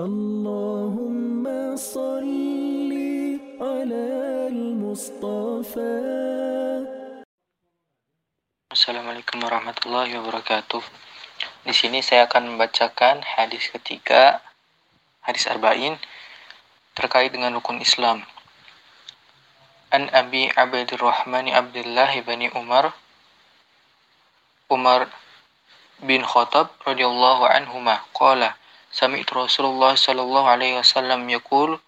اللهم صل على المصطفى Assalamualaikum warahmatullahi wabarakatuh. Di sini saya akan membacakan hadis ketiga, hadis arba'in, terkait dengan rukun Islam. An Abi Abdurrahman Abdullah bin Umar Umar bin Khattab radhiyallahu anhuma qala sami'tu Rasulullah sallallahu alaihi wasallam yaqul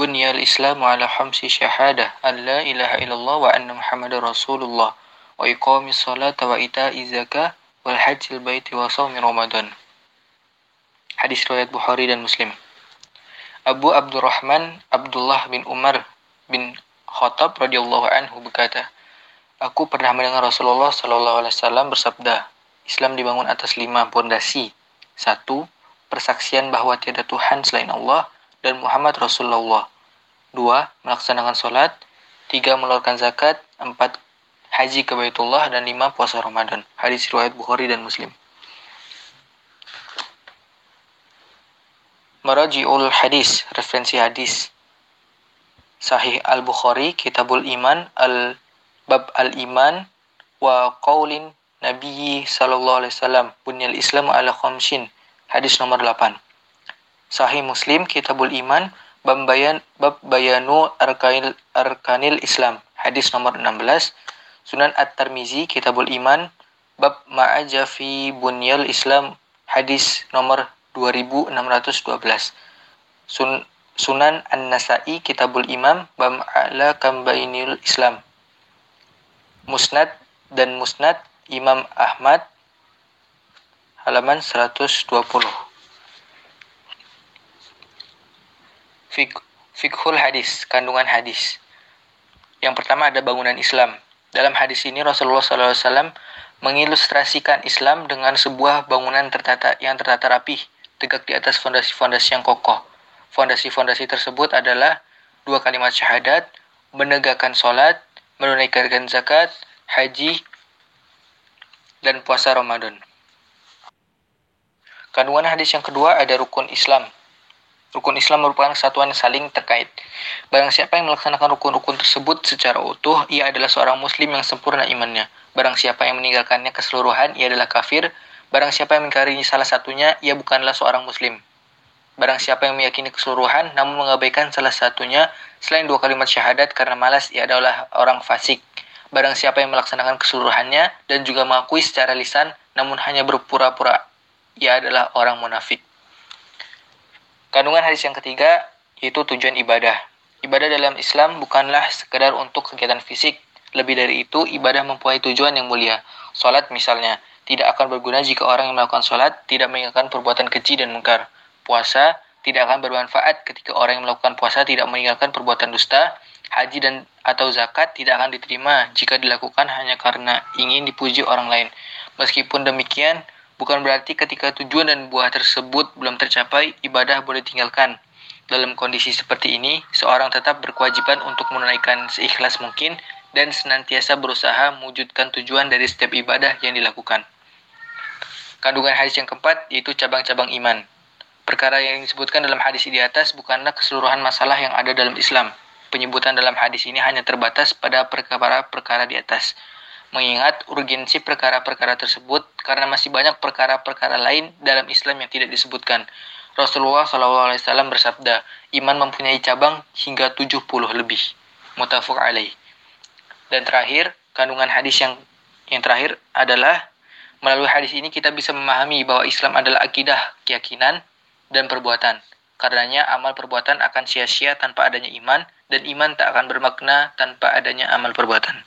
bunyal Islamu ala khamsi syahadah an la ilaha illallah wa anna Muhammadar Rasulullah wa iqamis salata wa ita'iz zakah wal hajjil baiti wa shaumi ramadan. Hadis riwayat Bukhari dan Muslim. Abu Abdurrahman Abdullah bin Umar bin Khattab radhiyallahu anhu berkata, Aku pernah mendengar Rasulullah Shallallahu alaihi wasallam bersabda, Islam dibangun atas lima pondasi. Satu, persaksian bahwa tiada Tuhan selain Allah dan Muhammad Rasulullah. Dua, melaksanakan sholat. Tiga, mengeluarkan zakat. Empat, haji ke Baitullah dan lima puasa Ramadan. Hadis riwayat Bukhari dan Muslim. Maraji'ul hadis, referensi hadis. Sahih Al-Bukhari, Kitabul Iman, Al-Bab Al-Iman, wa qaulin Nabi sallallahu alaihi wasallam, bunyal Islam ala khamsin. Hadis nomor 8. Sahih Muslim, Kitabul Iman, Bab Bayan Bab Bayanu Arkanil Arkanil Islam. Hadis nomor 16 Sunan At-Tirmizi Kitabul Iman bab ma'aja fi bunyal Islam hadis nomor 2612. Sun, Sunan An-Nasa'i Kitabul Imam bab ala kambainil Islam. Musnad dan Musnad Imam Ahmad halaman 120. Fik Fikhul hadis, kandungan hadis. Yang pertama ada bangunan Islam. Dalam hadis ini Rasulullah SAW mengilustrasikan Islam dengan sebuah bangunan tertata yang tertata rapih, tegak di atas fondasi-fondasi yang kokoh. Fondasi-fondasi tersebut adalah dua kalimat syahadat, menegakkan sholat, menunaikan zakat, haji, dan puasa Ramadan. Kandungan hadis yang kedua ada rukun Islam. Rukun Islam merupakan kesatuan yang saling terkait. Barang siapa yang melaksanakan rukun-rukun tersebut secara utuh, ia adalah seorang muslim yang sempurna imannya. Barang siapa yang meninggalkannya keseluruhan, ia adalah kafir. Barang siapa yang mengingkari salah satunya, ia bukanlah seorang muslim. Barang siapa yang meyakini keseluruhan namun mengabaikan salah satunya selain dua kalimat syahadat karena malas, ia adalah orang fasik. Barang siapa yang melaksanakan keseluruhannya dan juga mengakui secara lisan namun hanya berpura-pura, ia adalah orang munafik. Kandungan hadis yang ketiga yaitu tujuan ibadah. Ibadah dalam Islam bukanlah sekedar untuk kegiatan fisik. Lebih dari itu, ibadah mempunyai tujuan yang mulia. Salat misalnya, tidak akan berguna jika orang yang melakukan salat tidak meninggalkan perbuatan keji dan mungkar. Puasa tidak akan bermanfaat ketika orang yang melakukan puasa tidak meninggalkan perbuatan dusta. Haji dan atau zakat tidak akan diterima jika dilakukan hanya karena ingin dipuji orang lain. Meskipun demikian, Bukan berarti ketika tujuan dan buah tersebut belum tercapai, ibadah boleh tinggalkan. Dalam kondisi seperti ini, seorang tetap berkewajiban untuk menunaikan seikhlas mungkin dan senantiasa berusaha mewujudkan tujuan dari setiap ibadah yang dilakukan. Kandungan hadis yang keempat yaitu cabang-cabang iman. Perkara yang disebutkan dalam hadis di atas bukanlah keseluruhan masalah yang ada dalam Islam. Penyebutan dalam hadis ini hanya terbatas pada perkara-perkara di atas mengingat urgensi perkara-perkara tersebut karena masih banyak perkara-perkara lain dalam Islam yang tidak disebutkan. Rasulullah SAW bersabda, iman mempunyai cabang hingga 70 lebih. Mutafuk alaih. Dan terakhir, kandungan hadis yang yang terakhir adalah melalui hadis ini kita bisa memahami bahwa Islam adalah akidah, keyakinan, dan perbuatan. Karenanya amal perbuatan akan sia-sia tanpa adanya iman, dan iman tak akan bermakna tanpa adanya amal perbuatan.